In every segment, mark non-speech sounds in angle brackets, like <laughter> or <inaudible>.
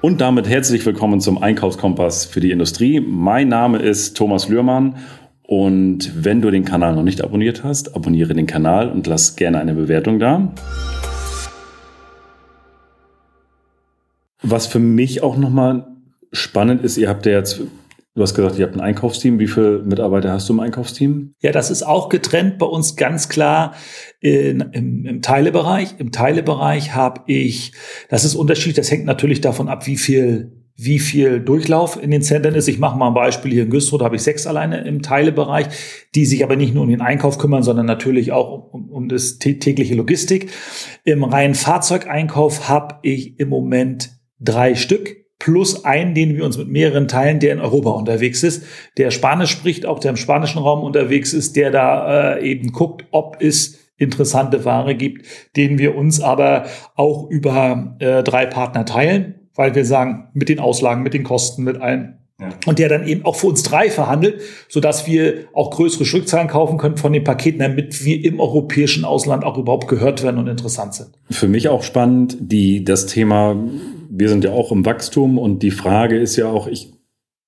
Und damit herzlich willkommen zum Einkaufskompass für die Industrie. Mein Name ist Thomas Lührmann und wenn du den Kanal noch nicht abonniert hast, abonniere den Kanal und lass gerne eine Bewertung da. Was für mich auch nochmal spannend ist, ihr habt ja jetzt Du hast gesagt, ihr habt ein Einkaufsteam. Wie viele Mitarbeiter hast du im Einkaufsteam? Ja, das ist auch getrennt bei uns ganz klar in, im, im Teilebereich. Im Teilebereich habe ich, das ist Unterschied, das hängt natürlich davon ab, wie viel wie viel Durchlauf in den Zentren ist. Ich mache mal ein Beispiel hier in Güstrow, da habe ich sechs alleine im Teilebereich, die sich aber nicht nur um den Einkauf kümmern, sondern natürlich auch um, um das tägliche Logistik. Im reinen Fahrzeugeinkauf habe ich im Moment drei Stück plus einen, den wir uns mit mehreren teilen, der in Europa unterwegs ist, der Spanisch spricht, auch der im spanischen Raum unterwegs ist, der da äh, eben guckt, ob es interessante Ware gibt, den wir uns aber auch über äh, drei Partner teilen, weil wir sagen, mit den Auslagen, mit den Kosten, mit allen. Ja. Und der dann eben auch für uns drei verhandelt, so dass wir auch größere Stückzahlen kaufen können von den Paketen, damit wir im europäischen Ausland auch überhaupt gehört werden und interessant sind. Für mich auch spannend, die, das Thema wir sind ja auch im Wachstum und die Frage ist ja auch, ich,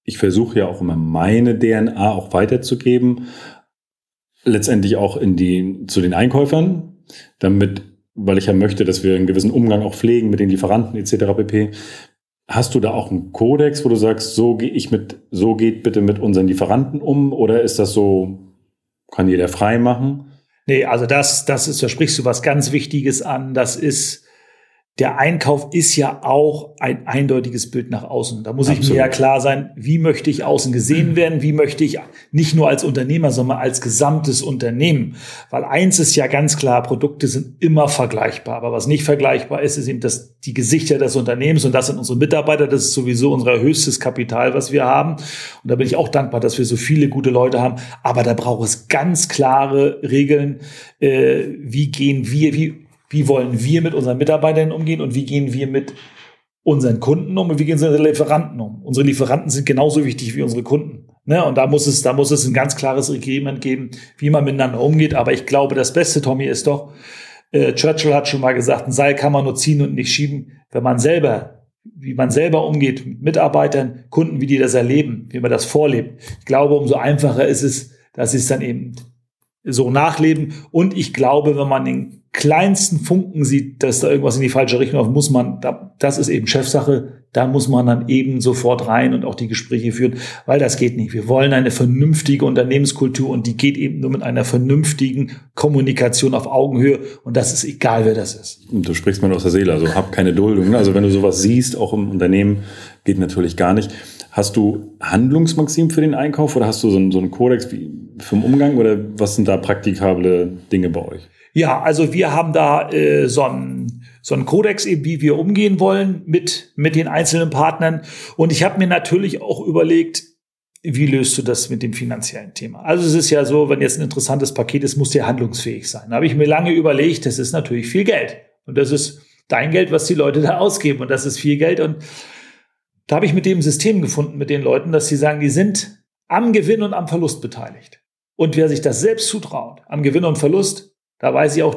ich versuche ja auch immer meine DNA auch weiterzugeben, letztendlich auch in die, zu den Einkäufern, damit, weil ich ja möchte, dass wir einen gewissen Umgang auch pflegen mit den Lieferanten etc. pp. Hast du da auch einen Kodex, wo du sagst, so gehe ich mit, so geht bitte mit unseren Lieferanten um oder ist das so, kann jeder frei machen? Nee, also das, das ist, da sprichst du was ganz Wichtiges an. Das ist, der Einkauf ist ja auch ein eindeutiges Bild nach außen. Da muss Absolut. ich mir ja klar sein, wie möchte ich außen gesehen <clears throat> werden, wie möchte ich nicht nur als Unternehmer, sondern als gesamtes Unternehmen. Weil eins ist ja ganz klar, Produkte sind immer vergleichbar. Aber was nicht vergleichbar ist, ist eben das, die Gesichter des Unternehmens und das sind unsere Mitarbeiter. Das ist sowieso unser höchstes Kapital, was wir haben. Und da bin ich auch dankbar, dass wir so viele gute Leute haben. Aber da braucht es ganz klare Regeln. Äh, wie gehen wir, wie wie wollen wir mit unseren Mitarbeitern umgehen und wie gehen wir mit unseren Kunden um und wie gehen unsere Lieferanten um. Unsere Lieferanten sind genauso wichtig wie unsere Kunden. Ne? Und da muss es, da muss es ein ganz klares Agreement geben, wie man miteinander umgeht. Aber ich glaube, das Beste, Tommy, ist doch, äh, Churchill hat schon mal gesagt, ein Seil kann man nur ziehen und nicht schieben, wenn man selber, wie man selber umgeht mit Mitarbeitern, Kunden, wie die das erleben, wie man das vorlebt. Ich glaube, umso einfacher ist es, dass sie es dann eben so nachleben. Und ich glaube, wenn man den kleinsten Funken sieht, dass da irgendwas in die falsche Richtung läuft, muss man, das ist eben Chefsache, da muss man dann eben sofort rein und auch die Gespräche führen, weil das geht nicht. Wir wollen eine vernünftige Unternehmenskultur und die geht eben nur mit einer vernünftigen Kommunikation auf Augenhöhe und das ist egal, wer das ist. Du sprichst mir aus der Seele, also hab keine Duldung. Ne? Also wenn du sowas siehst, auch im Unternehmen, geht natürlich gar nicht. Hast du Handlungsmaxim für den Einkauf oder hast du so einen, so einen Kodex wie vom Umgang oder was sind da praktikable Dinge bei euch? Ja, also wir haben da äh, so einen so einen Kodex eben, wie wir umgehen wollen mit mit den einzelnen Partnern. Und ich habe mir natürlich auch überlegt, wie löst du das mit dem finanziellen Thema? Also es ist ja so, wenn jetzt ein interessantes Paket ist, muss der handlungsfähig sein. Da habe ich mir lange überlegt, das ist natürlich viel Geld. Und das ist dein Geld, was die Leute <laughs> da ausgeben. Und das ist viel Geld. Und da habe ich mit dem System gefunden, mit den Leuten, dass sie sagen, die sind am Gewinn und am Verlust beteiligt. Und wer sich das selbst zutraut, am Gewinn und Verlust, da weiß ich auch,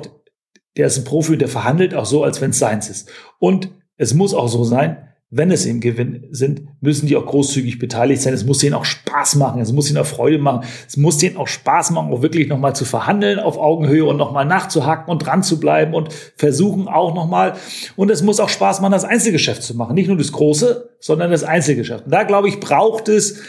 der ist ein Profi, der verhandelt auch so, als wenn es seins ist. Und es muss auch so sein, wenn es im Gewinn sind, müssen die auch großzügig beteiligt sein. Es muss denen auch Spaß machen. Es muss ihnen auch Freude machen. Es muss denen auch Spaß machen, auch wirklich nochmal zu verhandeln auf Augenhöhe und nochmal nachzuhaken und dran zu bleiben und versuchen auch nochmal. Und es muss auch Spaß machen, das Einzelgeschäft zu machen. Nicht nur das große, sondern das Einzelgeschäft. Und da, glaube ich, braucht es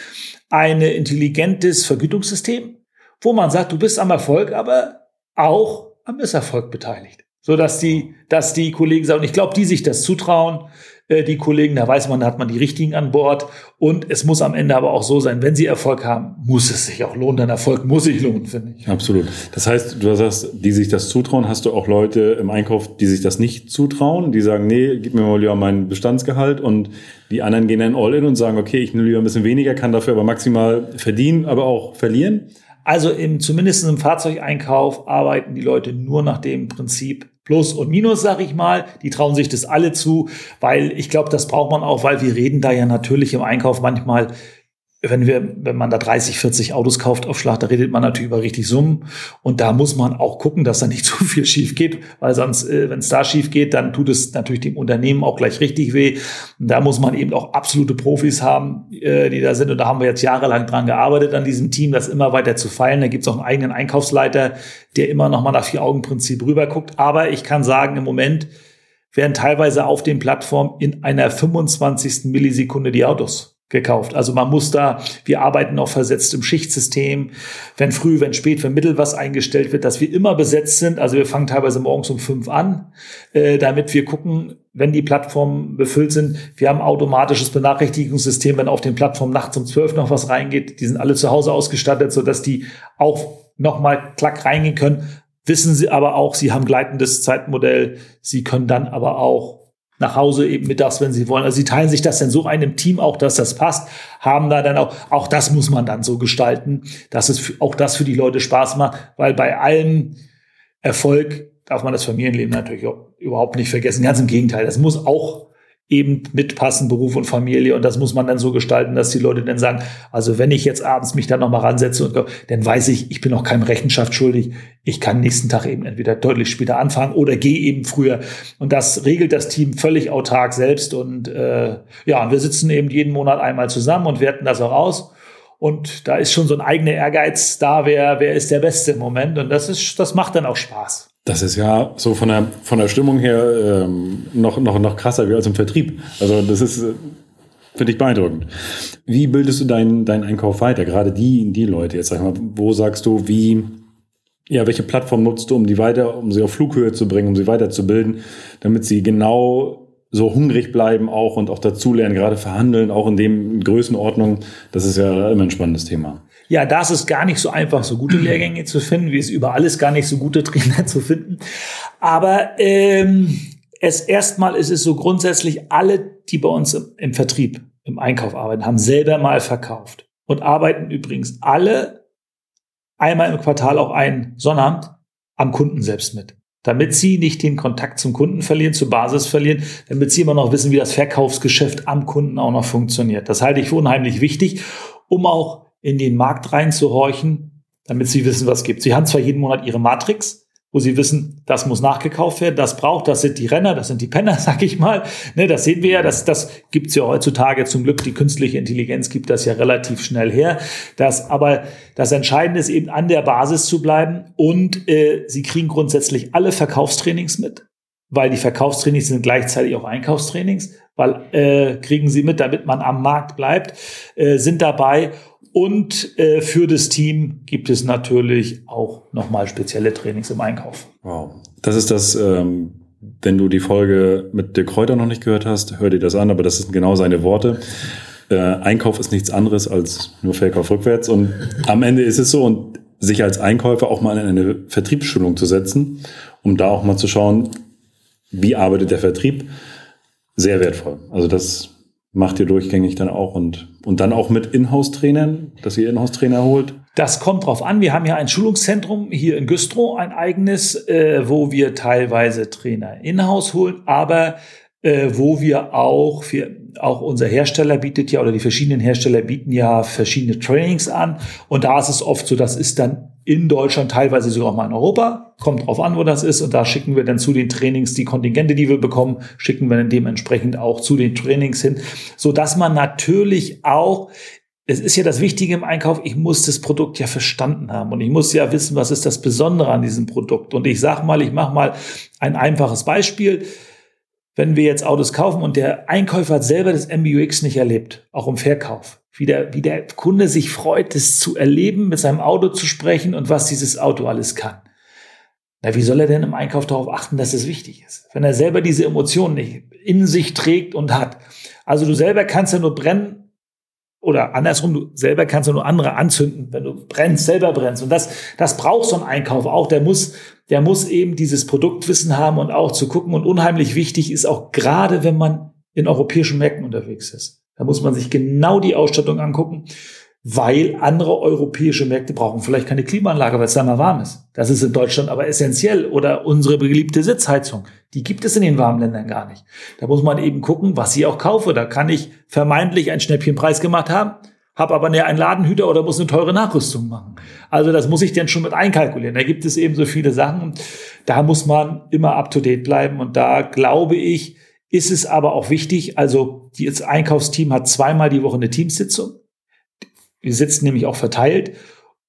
ein intelligentes Vergütungssystem, wo man sagt, du bist am Erfolg, aber auch am Misserfolg beteiligt. So dass die, dass die Kollegen sagen, ich glaube, die sich das zutrauen, äh, die Kollegen, da weiß man, da hat man die richtigen an Bord. Und es muss am Ende aber auch so sein, wenn sie Erfolg haben, muss es sich auch lohnen. Dein Erfolg muss sich lohnen, finde ich. Absolut. Das heißt, du sagst, die sich das zutrauen, hast du auch Leute im Einkauf, die sich das nicht zutrauen, die sagen, nee, gib mir mal lieber mein Bestandsgehalt und die anderen gehen dann all in und sagen, okay, ich nehme lieber ein bisschen weniger, kann dafür aber maximal verdienen, aber auch verlieren. Also im, zumindest im Fahrzeugeinkauf arbeiten die Leute nur nach dem Prinzip Plus und Minus, sag ich mal. Die trauen sich das alle zu, weil ich glaube, das braucht man auch, weil wir reden da ja natürlich im Einkauf manchmal wenn wir, wenn man da 30, 40 Autos kauft auf Schlag, da redet man natürlich über richtig Summen. Und da muss man auch gucken, dass da nicht <laughs> zu viel schief geht, weil sonst, äh, wenn es da schief geht, dann tut es natürlich dem Unternehmen auch gleich richtig weh. Und da muss man eben auch absolute Profis haben, äh, die da sind. Und da haben wir jetzt jahrelang dran gearbeitet an diesem Team, das immer weiter zu feilen. Da gibt es auch einen eigenen Einkaufsleiter, der immer noch mal nach Vier-Augen-Prinzip rüberguckt. Aber ich kann sagen, im Moment werden teilweise auf den Plattformen in einer 25. Millisekunde die Autos gekauft. Also man muss da, wir arbeiten auch versetzt im Schichtsystem, wenn früh, wenn spät, wenn mittel was eingestellt wird, dass wir immer besetzt sind. Also wir fangen teilweise morgens um fünf an, äh, damit wir gucken, wenn die Plattformen befüllt sind. Wir haben automatisches Benachrichtigungssystem, wenn auf den Plattformen nachts um zwölf noch was reingeht. Die sind alle zu Hause ausgestattet, sodass die auch nochmal klack reingehen können. Wissen Sie aber auch, Sie haben gleitendes Zeitmodell. Sie können dann aber auch nach Hause eben mittags, wenn sie wollen. Also sie teilen sich das dann so einem Team auch, dass das passt, haben da dann auch, auch das muss man dann so gestalten, dass es auch das für die Leute Spaß macht, weil bei allem Erfolg darf man das Familienleben natürlich auch überhaupt nicht vergessen. Ganz im Gegenteil, das muss auch eben mitpassen, Beruf und Familie. Und das muss man dann so gestalten, dass die Leute dann sagen, also wenn ich jetzt abends mich dann nochmal ransetze und dann weiß ich, ich bin auch keinem Rechenschaft schuldig. Ich kann nächsten Tag eben entweder deutlich später anfangen oder gehe eben früher. Und das regelt das Team völlig autark selbst. Und äh, ja, und wir sitzen eben jeden Monat einmal zusammen und werten das auch aus. Und da ist schon so ein eigener Ehrgeiz da, wer, wer ist der Beste im Moment. Und das ist, das macht dann auch Spaß. Das ist ja so von der, von der Stimmung her ähm, noch, noch, noch krasser wie als im Vertrieb. Also das ist, äh, finde ich beeindruckend. Wie bildest du deinen, deinen Einkauf weiter? Gerade die, die Leute jetzt, sag mal, wo sagst du, wie, ja, welche Plattform nutzt du, um die weiter, um sie auf Flughöhe zu bringen, um sie weiterzubilden, damit sie genau so hungrig bleiben auch und auch dazulernen, gerade verhandeln, auch in dem Größenordnung. Das ist ja immer ein spannendes Thema. Ja, da ist gar nicht so einfach, so gute Lehrgänge zu finden, wie es über alles gar nicht so gute Trainer <laughs> zu finden. Aber ähm, es erstmal ist es so grundsätzlich, alle, die bei uns im, im Vertrieb, im Einkauf arbeiten, haben selber mal verkauft und arbeiten übrigens alle einmal im Quartal auch ein Sonnabend am Kunden selbst mit. Damit sie nicht den Kontakt zum Kunden verlieren, zur Basis verlieren, damit sie immer noch wissen, wie das Verkaufsgeschäft am Kunden auch noch funktioniert. Das halte ich für unheimlich wichtig, um auch in den Markt reinzuhorchen, damit sie wissen, was gibt. Sie haben zwar jeden Monat ihre Matrix, wo sie wissen, das muss nachgekauft werden, das braucht, das sind die Renner, das sind die Penner, <laughs> sag ich mal. Ne, das sehen wir ja, das, das gibt's ja heutzutage zum Glück. Die künstliche Intelligenz gibt das ja relativ schnell her. Das, aber das Entscheidende ist eben an der Basis zu bleiben und äh, sie kriegen grundsätzlich alle Verkaufstrainings mit weil die Verkaufstrainings sind gleichzeitig auch Einkaufstrainings, weil äh, kriegen sie mit, damit man am Markt bleibt, äh, sind dabei und äh, für das Team gibt es natürlich auch nochmal spezielle Trainings im Einkauf. Wow. Das ist das, ähm, wenn du die Folge mit der Kräuter noch nicht gehört hast, hör dir das an, aber das sind genau seine Worte. Äh, Einkauf ist nichts anderes als nur Verkauf rückwärts. Und am Ende ist es so, und sich als Einkäufer auch mal in eine Vertriebsschulung zu setzen, um da auch mal zu schauen, wie arbeitet der Vertrieb, sehr wertvoll. Also das macht ihr durchgängig dann auch und, und dann auch mit Inhouse-Trainern, dass ihr Inhouse-Trainer holt? Das kommt drauf an. Wir haben ja ein Schulungszentrum hier in Güstrow, ein eigenes, äh, wo wir teilweise Trainer in-house holen, aber äh, wo wir auch, wir, auch unser Hersteller bietet ja, oder die verschiedenen Hersteller bieten ja verschiedene Trainings an. Und da ist es oft so, das ist dann in Deutschland, teilweise sogar auch mal in Europa. Kommt drauf an, wo das ist. Und da schicken wir dann zu den Trainings die Kontingente, die wir bekommen, schicken wir dann dementsprechend auch zu den Trainings hin, so dass man natürlich auch es ist ja das Wichtige im Einkauf, ich muss das Produkt ja verstanden haben und ich muss ja wissen, was ist das Besondere an diesem Produkt. Und ich sag mal, ich mache mal ein einfaches Beispiel. Wenn wir jetzt Autos kaufen und der Einkäufer hat selber das MBUX nicht erlebt, auch im Verkauf, wie der, wie der Kunde sich freut, das zu erleben, mit seinem Auto zu sprechen und was dieses Auto alles kann. Na, wie soll er denn im Einkauf darauf achten, dass es wichtig ist? Wenn er selber diese Emotionen nicht in sich trägt und hat. Also du selber kannst ja nur brennen oder andersrum, du selber kannst ja nur andere anzünden, wenn du brennst, selber brennst. Und das, das braucht so ein Einkauf auch. Der muss, der muss eben dieses Produktwissen haben und auch zu gucken. Und unheimlich wichtig ist auch gerade, wenn man in europäischen Märkten unterwegs ist. Da muss man sich genau die Ausstattung angucken, weil andere europäische Märkte brauchen vielleicht keine Klimaanlage, weil es da mal warm ist. Das ist in Deutschland aber essentiell. Oder unsere beliebte Sitzheizung, die gibt es in den warmen Ländern gar nicht. Da muss man eben gucken, was ich auch kaufe. Da kann ich vermeintlich einen Schnäppchenpreis gemacht haben. habe aber einen Ladenhüter oder muss eine teure Nachrüstung machen. Also das muss ich dann schon mit einkalkulieren. Da gibt es eben so viele Sachen. Da muss man immer up-to-date bleiben. Und da glaube ich, ist es aber auch wichtig, also das Einkaufsteam hat zweimal die Woche eine Teamsitzung. Wir sitzen nämlich auch verteilt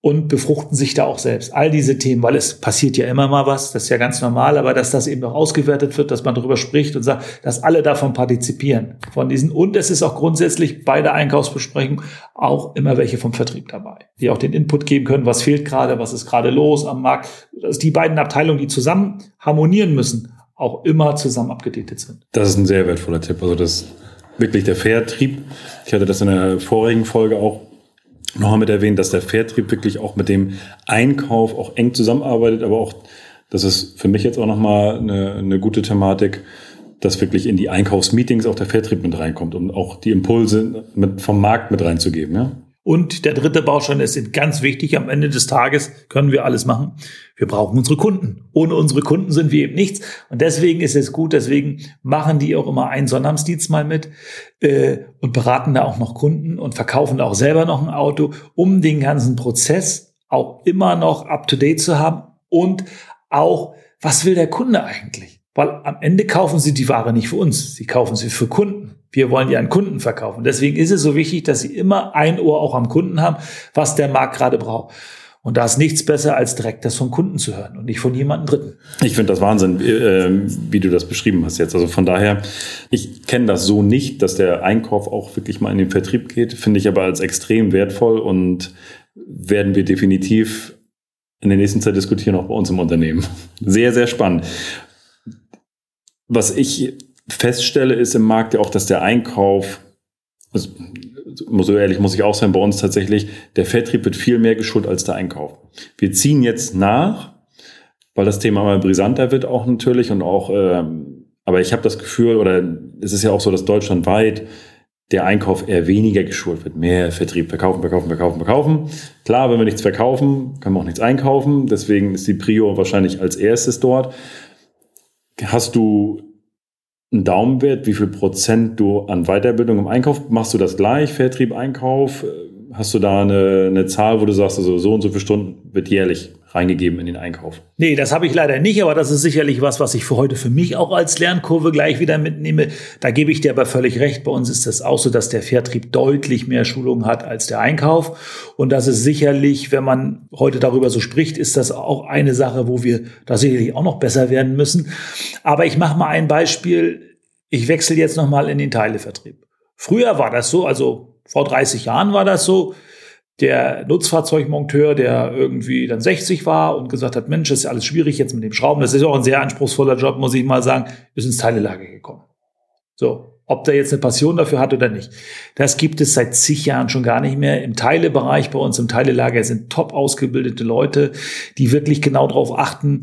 und befruchten sich da auch selbst. All diese Themen, weil es passiert ja immer mal was, das ist ja ganz normal, aber dass das eben noch ausgewertet wird, dass man darüber spricht und sagt, dass alle davon partizipieren, von diesen. Und es ist auch grundsätzlich bei der Einkaufsbesprechung auch immer welche vom Vertrieb dabei, die auch den Input geben können, was fehlt gerade, was ist gerade los am Markt. Dass die beiden Abteilungen, die zusammen harmonieren müssen, auch immer zusammen abgedatet sind. Das ist ein sehr wertvoller Tipp. Also das wirklich der Vertrieb. Ich hatte das in der vorigen Folge auch nochmal mit erwähnt, dass der Vertrieb wirklich auch mit dem Einkauf auch eng zusammenarbeitet, aber auch, das ist für mich jetzt auch nochmal eine, eine gute Thematik, dass wirklich in die Einkaufsmeetings auch der Vertrieb mit reinkommt, um auch die Impulse mit, vom Markt mit reinzugeben. Ja? Und der dritte Baustein ist ganz wichtig. Am Ende des Tages können wir alles machen. Wir brauchen unsere Kunden. Ohne unsere Kunden sind wir eben nichts. Und deswegen ist es gut. Deswegen machen die auch immer einen Sonnabenddienst mal mit äh, und beraten da auch noch Kunden und verkaufen da auch selber noch ein Auto, um den ganzen Prozess auch immer noch up to date zu haben und auch, was will der Kunde eigentlich? Weil am Ende kaufen sie die Ware nicht für uns. Sie kaufen sie für Kunden. Wir wollen die an Kunden verkaufen. Deswegen ist es so wichtig, dass Sie immer ein Ohr auch am Kunden haben, was der Markt gerade braucht. Und da ist nichts besser, als direkt das vom Kunden zu hören und nicht von jemandem Dritten. Ich finde das Wahnsinn, äh, wie du das beschrieben hast jetzt. Also von daher, ich kenne das so nicht, dass der Einkauf auch wirklich mal in den Vertrieb geht. Finde ich aber als extrem wertvoll und werden wir definitiv in der nächsten Zeit diskutieren, auch bei uns im Unternehmen. Sehr, sehr spannend. Was ich feststelle, ist im Markt ja auch, dass der Einkauf, also, so ehrlich muss ich auch sein, bei uns tatsächlich, der Vertrieb wird viel mehr geschult als der Einkauf. Wir ziehen jetzt nach, weil das Thema mal brisanter wird auch natürlich und auch, ähm, aber ich habe das Gefühl, oder es ist ja auch so, dass deutschlandweit der Einkauf eher weniger geschult wird. Mehr Vertrieb, verkaufen, verkaufen, verkaufen, verkaufen. Klar, wenn wir nichts verkaufen, können wir auch nichts einkaufen. Deswegen ist die Prio wahrscheinlich als erstes dort. Hast du einen Daumenwert, wie viel Prozent du an Weiterbildung im Einkauf, machst du das gleich, Vertrieb, Einkauf? Hast du da eine, eine Zahl, wo du sagst, also so und so viele Stunden wird jährlich reingegeben in den Einkauf? Nee, das habe ich leider nicht, aber das ist sicherlich was, was ich für heute für mich auch als Lernkurve gleich wieder mitnehme. Da gebe ich dir aber völlig recht. Bei uns ist das auch so, dass der Vertrieb deutlich mehr Schulung hat als der Einkauf. Und das ist sicherlich, wenn man heute darüber so spricht, ist das auch eine Sache, wo wir da sicherlich auch noch besser werden müssen. Aber ich mache mal ein Beispiel. Ich wechsle jetzt nochmal in den Teilevertrieb. Früher war das so, also vor 30 Jahren war das so. Der Nutzfahrzeugmonteur, der irgendwie dann 60 war und gesagt hat, Mensch, das ist ja alles schwierig jetzt mit dem Schrauben. Das ist auch ein sehr anspruchsvoller Job, muss ich mal sagen, ist ins Teilelager gekommen. So. Ob der jetzt eine Passion dafür hat oder nicht. Das gibt es seit zig Jahren schon gar nicht mehr. Im Teilebereich bei uns im Teilelager sind top ausgebildete Leute, die wirklich genau darauf achten,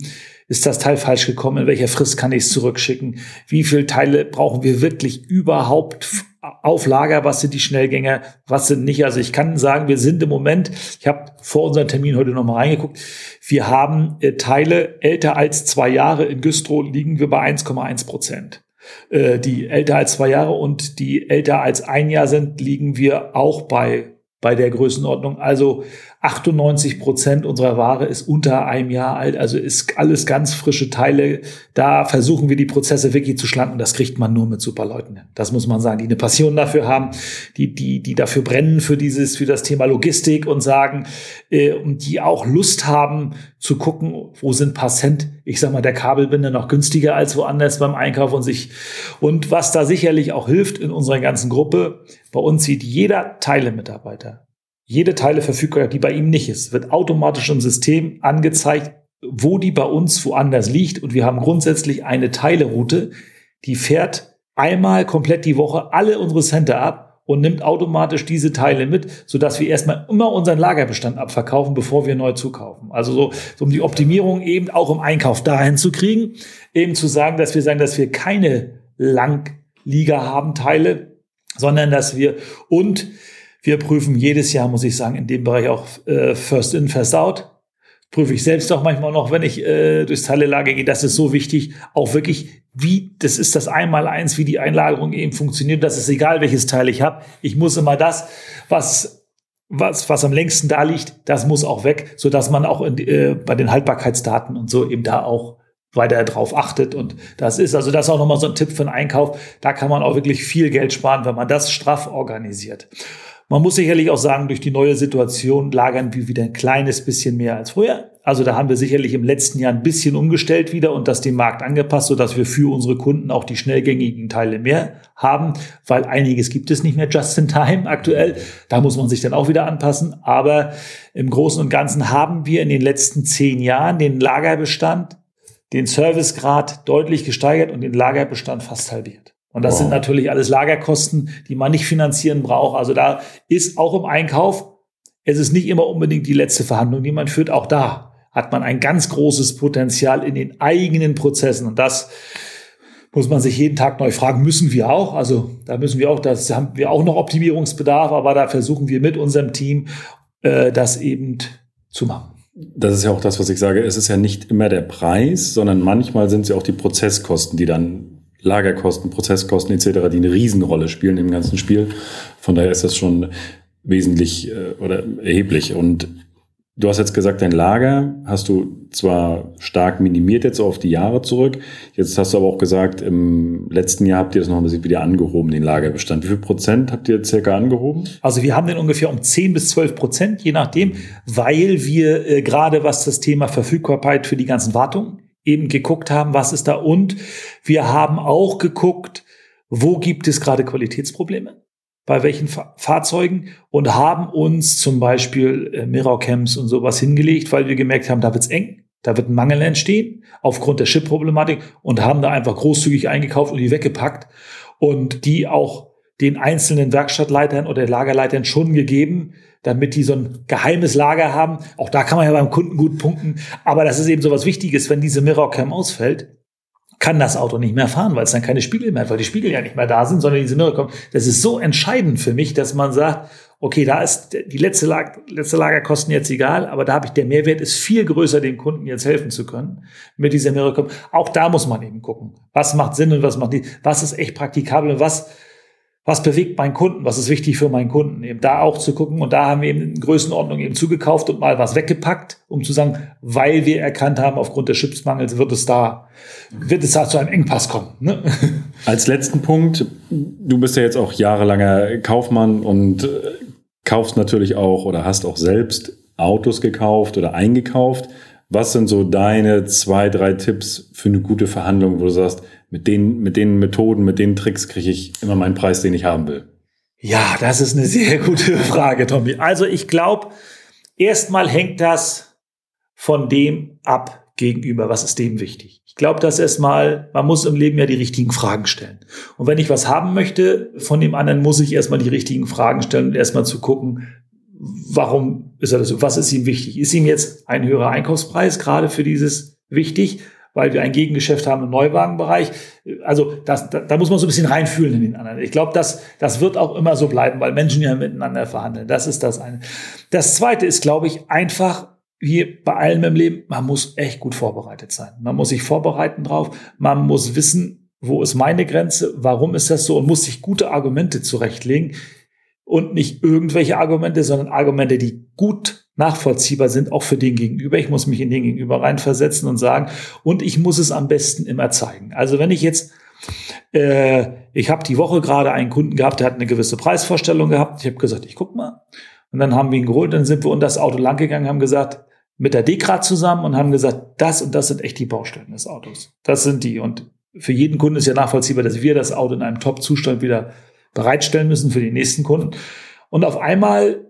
ist das Teil falsch gekommen? In welcher Frist kann ich es zurückschicken? Wie viele Teile brauchen wir wirklich überhaupt auf Lager? Was sind die Schnellgänger? Was sind nicht? Also ich kann sagen, wir sind im Moment, ich habe vor unserem Termin heute nochmal reingeguckt, wir haben äh, Teile älter als zwei Jahre. In Güstrow liegen wir bei 1,1 Prozent. Äh, die älter als zwei Jahre und die älter als ein Jahr sind, liegen wir auch bei bei der Größenordnung. Also 98 Prozent unserer Ware ist unter einem Jahr alt, also ist alles ganz frische Teile. Da versuchen wir die Prozesse wirklich zu schlanken. Das kriegt man nur mit super Leuten. Das muss man sagen, die eine Passion dafür haben, die, die, die dafür brennen für dieses, für das Thema Logistik und sagen, äh, und die auch Lust haben zu gucken, wo sind paar Cent, ich sag mal, der Kabelbinder noch günstiger als woanders beim Einkauf und sich, und was da sicherlich auch hilft in unserer ganzen Gruppe, bei uns sieht jeder Teilemitarbeiter jede Teile verfügbar, die bei ihm nicht ist, wird automatisch im System angezeigt, wo die bei uns woanders liegt. Und wir haben grundsätzlich eine Teileroute, die fährt einmal komplett die Woche alle unsere Center ab und nimmt automatisch diese Teile mit, sodass wir erstmal immer unseren Lagerbestand abverkaufen, bevor wir neu zukaufen. Also so, so um die Optimierung eben auch im Einkauf dahin zu kriegen, eben zu sagen, dass wir sagen, dass wir keine Langlieger haben Teile, sondern dass wir und wir prüfen jedes Jahr, muss ich sagen, in dem Bereich auch äh, First In, First Out. Prüfe ich selbst auch manchmal noch, wenn ich äh, durchs Teilelager gehe. Das ist so wichtig, auch wirklich, wie, das ist das Einmaleins, wie die Einlagerung eben funktioniert. Das ist egal, welches Teil ich habe. Ich muss immer das, was was, was am längsten da liegt, das muss auch weg, so dass man auch in, äh, bei den Haltbarkeitsdaten und so eben da auch weiter drauf achtet. Und das ist, also das ist auch nochmal so ein Tipp für einen Einkauf. Da kann man auch wirklich viel Geld sparen, wenn man das straff organisiert. Man muss sicherlich auch sagen, durch die neue Situation lagern wir wieder ein kleines bisschen mehr als früher. Also da haben wir sicherlich im letzten Jahr ein bisschen umgestellt wieder und das dem Markt angepasst, sodass wir für unsere Kunden auch die schnellgängigen Teile mehr haben, weil einiges gibt es nicht mehr just in time aktuell. Da muss man sich dann auch wieder anpassen. Aber im Großen und Ganzen haben wir in den letzten zehn Jahren den Lagerbestand, den Servicegrad deutlich gesteigert und den Lagerbestand fast halbiert. Und das wow. sind natürlich alles Lagerkosten, die man nicht finanzieren braucht. Also da ist auch im Einkauf, es ist nicht immer unbedingt die letzte Verhandlung, die man führt. Auch da hat man ein ganz großes Potenzial in den eigenen Prozessen. Und das muss man sich jeden Tag neu fragen, müssen wir auch. Also da müssen wir auch, das haben wir auch noch Optimierungsbedarf, aber da versuchen wir mit unserem Team äh, das eben zu machen. Das ist ja auch das, was ich sage. Es ist ja nicht immer der Preis, sondern manchmal sind es ja auch die Prozesskosten, die dann Lagerkosten, Prozesskosten etc., die eine Riesenrolle spielen im ganzen Spiel. Von daher ist das schon wesentlich äh, oder erheblich. Und du hast jetzt gesagt, dein Lager hast du zwar stark minimiert jetzt auf die Jahre zurück. Jetzt hast du aber auch gesagt, im letzten Jahr habt ihr das noch ein bisschen wieder angehoben, den Lagerbestand. Wie viel Prozent habt ihr circa angehoben? Also wir haben den ungefähr um 10 bis 12 Prozent, je nachdem, weil wir äh, gerade was das Thema Verfügbarkeit für die ganzen Wartungen eben geguckt haben, was ist da und wir haben auch geguckt, wo gibt es gerade Qualitätsprobleme, bei welchen Fa Fahrzeugen und haben uns zum Beispiel äh, Mirrorcams und sowas hingelegt, weil wir gemerkt haben, da wird's eng, da wird ein Mangel entstehen aufgrund der Chip-Problematik und haben da einfach großzügig eingekauft und die weggepackt und die auch den einzelnen Werkstattleitern oder Lagerleitern schon gegeben, damit die so ein geheimes Lager haben. Auch da kann man ja beim Kunden gut punkten. Aber das ist eben so was Wichtiges, wenn diese Mirrorcam ausfällt, kann das Auto nicht mehr fahren, weil es dann keine Spiegel mehr hat, weil die Spiegel ja nicht mehr da sind, sondern diese Mirrorcam. Das ist so entscheidend für mich, dass man sagt, okay, da ist die letzte, Lager, letzte Lagerkosten jetzt egal, aber da habe ich der Mehrwert ist viel größer, dem Kunden jetzt helfen zu können mit dieser Mirrorcam. Auch da muss man eben gucken, was macht Sinn und was macht nicht, was ist echt praktikabel und was was bewegt meinen Kunden, was ist wichtig für meinen Kunden, eben da auch zu gucken. Und da haben wir eben in Größenordnung eben zugekauft und mal was weggepackt, um zu sagen, weil wir erkannt haben, aufgrund des Chipsmangels wird es da, wird es da zu einem Engpass kommen. Ne? <laughs> Als letzten Punkt, du bist ja jetzt auch jahrelanger Kaufmann und äh, kaufst natürlich auch oder hast auch selbst Autos gekauft oder eingekauft. Was sind so deine zwei, drei Tipps für eine gute Verhandlung, wo du sagst, mit den, mit den Methoden, mit den Tricks kriege ich immer meinen Preis, den ich haben will? Ja, das ist eine sehr gute <laughs> Frage, Tommy. Also ich glaube, erstmal hängt das von dem ab gegenüber. Was ist dem wichtig? Ich glaube, dass erstmal, man muss im Leben ja die richtigen Fragen stellen. Und wenn ich was haben möchte von dem anderen, muss ich erstmal die richtigen Fragen stellen und erstmal zu gucken, warum ist er das so? Was ist ihm wichtig? Ist ihm jetzt ein höherer Einkaufspreis gerade für dieses wichtig? Weil wir ein Gegengeschäft haben im Neuwagenbereich. Also das, da, da muss man so ein bisschen reinfühlen in den anderen. Ich glaube, das, das wird auch immer so bleiben, weil Menschen ja miteinander verhandeln. Das ist das eine. Das zweite ist, glaube ich, einfach wie bei allem im Leben, man muss echt gut vorbereitet sein. Man muss sich vorbereiten drauf. Man muss wissen, wo ist meine Grenze? Warum ist das so? Und muss sich gute Argumente zurechtlegen und nicht irgendwelche Argumente, sondern Argumente, die gut nachvollziehbar sind, auch für den Gegenüber. Ich muss mich in den Gegenüber reinversetzen und sagen, und ich muss es am besten immer zeigen. Also wenn ich jetzt, äh, ich habe die Woche gerade einen Kunden gehabt, der hat eine gewisse Preisvorstellung gehabt. Ich habe gesagt, ich guck mal. Und dann haben wir ihn geholt, dann sind wir unter das Auto langgegangen, haben gesagt, mit der Dekrat zusammen und haben gesagt, das und das sind echt die Baustellen des Autos. Das sind die. Und für jeden Kunden ist ja nachvollziehbar, dass wir das Auto in einem Top-Zustand wieder bereitstellen müssen für die nächsten Kunden. Und auf einmal,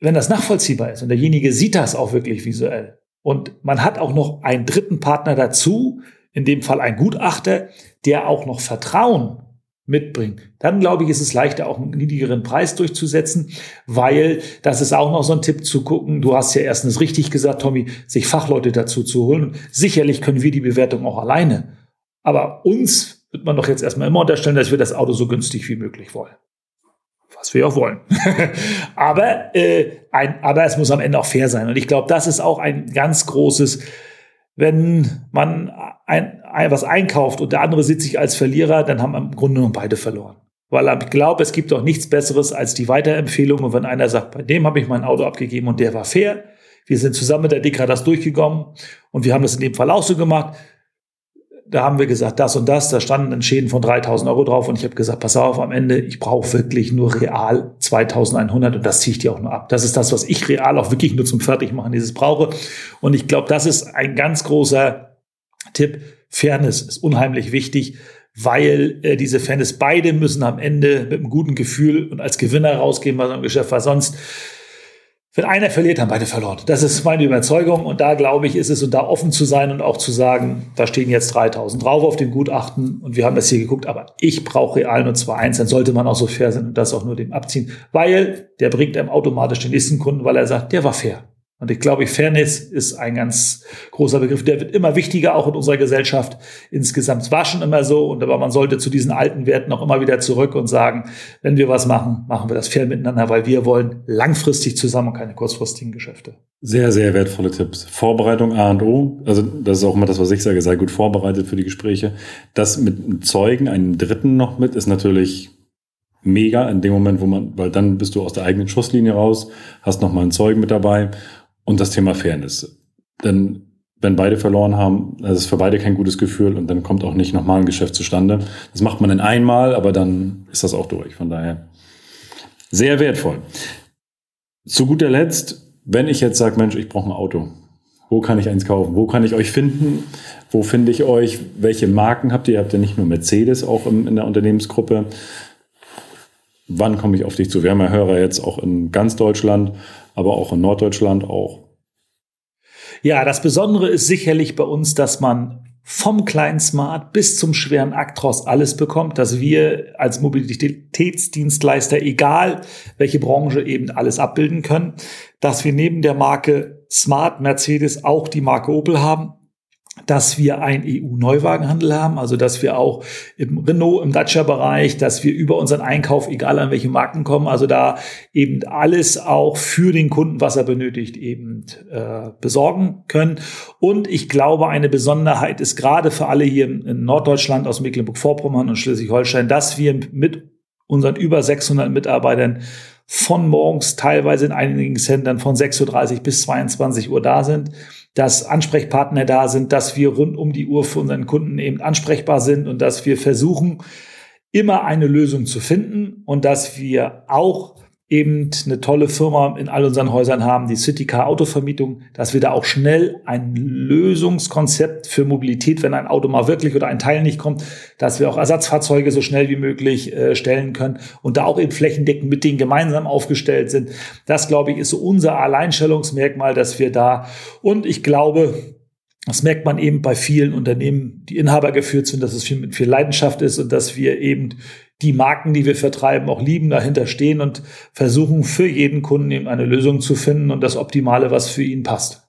wenn das nachvollziehbar ist und derjenige sieht das auch wirklich visuell und man hat auch noch einen dritten Partner dazu, in dem Fall ein Gutachter, der auch noch Vertrauen mitbringt, dann glaube ich, ist es leichter, auch einen niedrigeren Preis durchzusetzen, weil das ist auch noch so ein Tipp zu gucken. Du hast ja erstens richtig gesagt, Tommy, sich Fachleute dazu zu holen. Sicherlich können wir die Bewertung auch alleine. Aber uns wird man doch jetzt erstmal immer unterstellen, dass wir das Auto so günstig wie möglich wollen. Was wir auch wollen. <laughs> aber, äh, ein, aber es muss am Ende auch fair sein. Und ich glaube, das ist auch ein ganz großes, wenn man ein, ein, was einkauft und der andere sieht sich als Verlierer, dann haben im Grunde genommen beide verloren. Weil ich glaube, es gibt auch nichts Besseres als die Weiterempfehlung. Und wenn einer sagt, bei dem habe ich mein Auto abgegeben und der war fair, wir sind zusammen mit der DK das durchgekommen und wir haben das in dem Fall auch so gemacht. Da haben wir gesagt, das und das, da standen dann Schäden von 3000 Euro drauf und ich habe gesagt, pass auf, am Ende, ich brauche wirklich nur real 2100 und das ziehe ich dir auch nur ab. Das ist das, was ich real auch wirklich nur zum Fertigmachen dieses brauche. Und ich glaube, das ist ein ganz großer Tipp. Fairness ist unheimlich wichtig weil äh, diese Fans beide müssen am Ende mit einem guten Gefühl und als Gewinner rausgehen bei so einem Geschäft, weil sonst, wenn einer verliert, haben beide verloren. Das ist meine Überzeugung und da glaube ich, ist es und da offen zu sein und auch zu sagen, da stehen jetzt 3000 drauf auf dem Gutachten und wir haben das hier geguckt, aber ich brauche real nur 2-1, dann sollte man auch so fair sein und das auch nur dem abziehen, weil der bringt einem automatisch den nächsten Kunden, weil er sagt, der war fair. Und ich glaube, Fairness ist ein ganz großer Begriff. Der wird immer wichtiger, auch in unserer Gesellschaft insgesamt. Es war schon immer so. Und aber man sollte zu diesen alten Werten auch immer wieder zurück und sagen, wenn wir was machen, machen wir das fair miteinander, weil wir wollen langfristig zusammen keine kurzfristigen Geschäfte. Sehr, sehr wertvolle Tipps. Vorbereitung A und O. Also, das ist auch immer das, was ich sage. Sei gut vorbereitet für die Gespräche. Das mit Zeugen, einem Dritten noch mit, ist natürlich mega in dem Moment, wo man, weil dann bist du aus der eigenen Schusslinie raus, hast noch mal einen Zeugen mit dabei und das Thema Fairness. Denn wenn beide verloren haben, das ist für beide kein gutes Gefühl und dann kommt auch nicht nochmal ein Geschäft zustande. Das macht man in einmal, aber dann ist das auch durch. Von daher sehr wertvoll. Zu guter Letzt, wenn ich jetzt sage, Mensch, ich brauche ein Auto. Wo kann ich eins kaufen? Wo kann ich euch finden? Wo finde ich euch? Welche Marken habt ihr? Ihr habt ja nicht nur Mercedes auch in der Unternehmensgruppe. Wann komme ich auf dich zu? Wir haben ja Hörer jetzt auch in ganz Deutschland aber auch in Norddeutschland auch. Ja, das Besondere ist sicherlich bei uns, dass man vom kleinen Smart bis zum schweren Actros alles bekommt, dass wir als Mobilitätsdienstleister, egal welche Branche, eben alles abbilden können, dass wir neben der Marke Smart Mercedes auch die Marke Opel haben, dass wir einen EU-Neuwagenhandel haben, also dass wir auch im Renault, im Dacia-Bereich, dass wir über unseren Einkauf, egal an welche Marken kommen, also da eben alles auch für den Kunden, was er benötigt, eben äh, besorgen können. Und ich glaube, eine Besonderheit ist gerade für alle hier in Norddeutschland, aus Mecklenburg-Vorpommern und Schleswig-Holstein, dass wir mit unseren über 600 Mitarbeitern von morgens teilweise in einigen Centern von 6.30 Uhr bis 22 Uhr da sind dass Ansprechpartner da sind, dass wir rund um die Uhr für unseren Kunden eben ansprechbar sind und dass wir versuchen, immer eine Lösung zu finden und dass wir auch eben eine tolle Firma in all unseren Häusern haben, die Citycar Autovermietung, dass wir da auch schnell ein Lösungskonzept für Mobilität, wenn ein Auto mal wirklich oder ein Teil nicht kommt, dass wir auch Ersatzfahrzeuge so schnell wie möglich äh, stellen können und da auch eben flächendeckend mit denen gemeinsam aufgestellt sind. Das, glaube ich, ist so unser Alleinstellungsmerkmal, dass wir da und ich glaube, das merkt man eben bei vielen Unternehmen, die Inhaber geführt sind, dass es viel mit viel Leidenschaft ist und dass wir eben die Marken, die wir vertreiben, auch lieben, dahinter stehen und versuchen für jeden Kunden eben eine Lösung zu finden und das Optimale, was für ihn passt.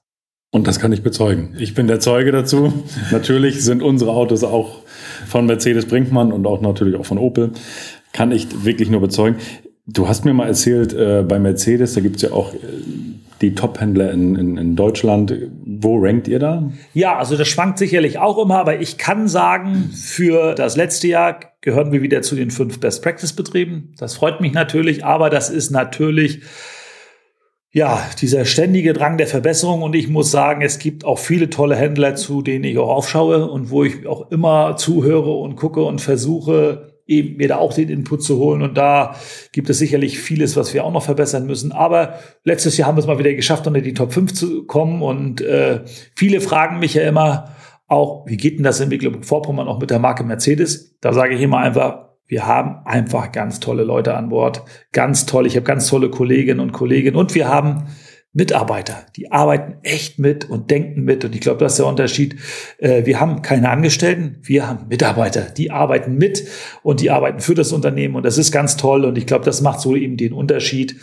Und das kann ich bezeugen. Ich bin der Zeuge dazu. <laughs> natürlich sind unsere Autos auch von Mercedes Brinkmann und auch natürlich auch von Opel. Kann ich wirklich nur bezeugen. Du hast mir mal erzählt, äh, bei Mercedes, da gibt es ja auch äh, die Top-Händler in, in, in Deutschland. Wo rankt ihr da? Ja, also das schwankt sicherlich auch immer, aber ich kann sagen, für das letzte Jahr gehören wir wieder zu den fünf Best-Practice-Betrieben. Das freut mich natürlich, aber das ist natürlich ja, dieser ständige Drang der Verbesserung. Und ich muss sagen, es gibt auch viele tolle Händler, zu denen ich auch aufschaue und wo ich auch immer zuhöre und gucke und versuche, eben mir da auch den Input zu holen. Und da gibt es sicherlich vieles, was wir auch noch verbessern müssen. Aber letztes Jahr haben wir es mal wieder geschafft, unter die Top 5 zu kommen. Und äh, viele fragen mich ja immer auch, wie geht denn das in Mecklenburg-Vorpommern auch mit der Marke Mercedes? Da sage ich immer einfach, wir haben einfach ganz tolle Leute an Bord. Ganz toll. Ich habe ganz tolle Kolleginnen und Kollegen. Und wir haben Mitarbeiter, die arbeiten echt mit und denken mit. Und ich glaube, das ist der Unterschied. Äh, wir haben keine Angestellten, wir haben Mitarbeiter, die arbeiten mit und die arbeiten für das Unternehmen. Und das ist ganz toll. Und ich glaube, das macht so eben den Unterschied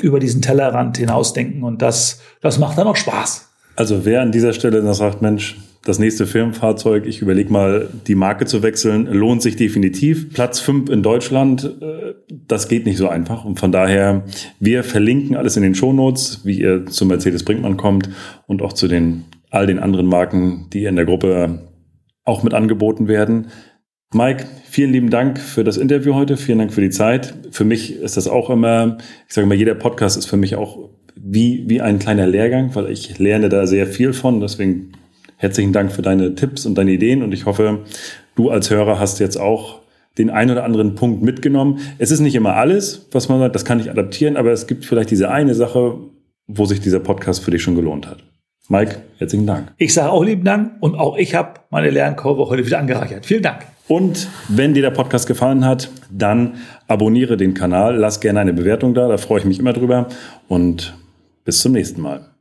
über diesen Tellerrand hinausdenken. Und das, das macht dann auch Spaß. Also wer an dieser Stelle noch sagt, Mensch, das nächste Firmenfahrzeug, ich überlege mal, die Marke zu wechseln, lohnt sich definitiv. Platz fünf in Deutschland, äh, das geht nicht so einfach. Und von daher, wir verlinken alles in den Shownotes, wie ihr zu Mercedes Brinkmann kommt und auch zu den all den anderen Marken, die in der Gruppe auch mit angeboten werden. Mike, vielen lieben Dank für das Interview heute. Vielen Dank für die Zeit. Für mich ist das auch immer, ich sage mal, jeder Podcast ist für mich auch wie, wie ein kleiner Lehrgang, weil ich lerne da sehr viel von. Deswegen herzlichen Dank für deine Tipps und deine Ideen und ich hoffe, du als Hörer hast jetzt auch den einen oder anderen Punkt mitgenommen. Es ist nicht immer alles, was man sagt, das kann ich adaptieren, aber es gibt vielleicht diese eine Sache, wo sich dieser Podcast für dich schon gelohnt hat. Mike, herzlichen Dank. Ich sage auch lieben Dank und auch ich habe meine Lernkurve heute wieder angereichert. Vielen Dank. Und wenn dir der Podcast gefallen hat, dann abonniere den Kanal, lass gerne eine Bewertung da, da freue ich mich immer drüber und bis zum nächsten Mal.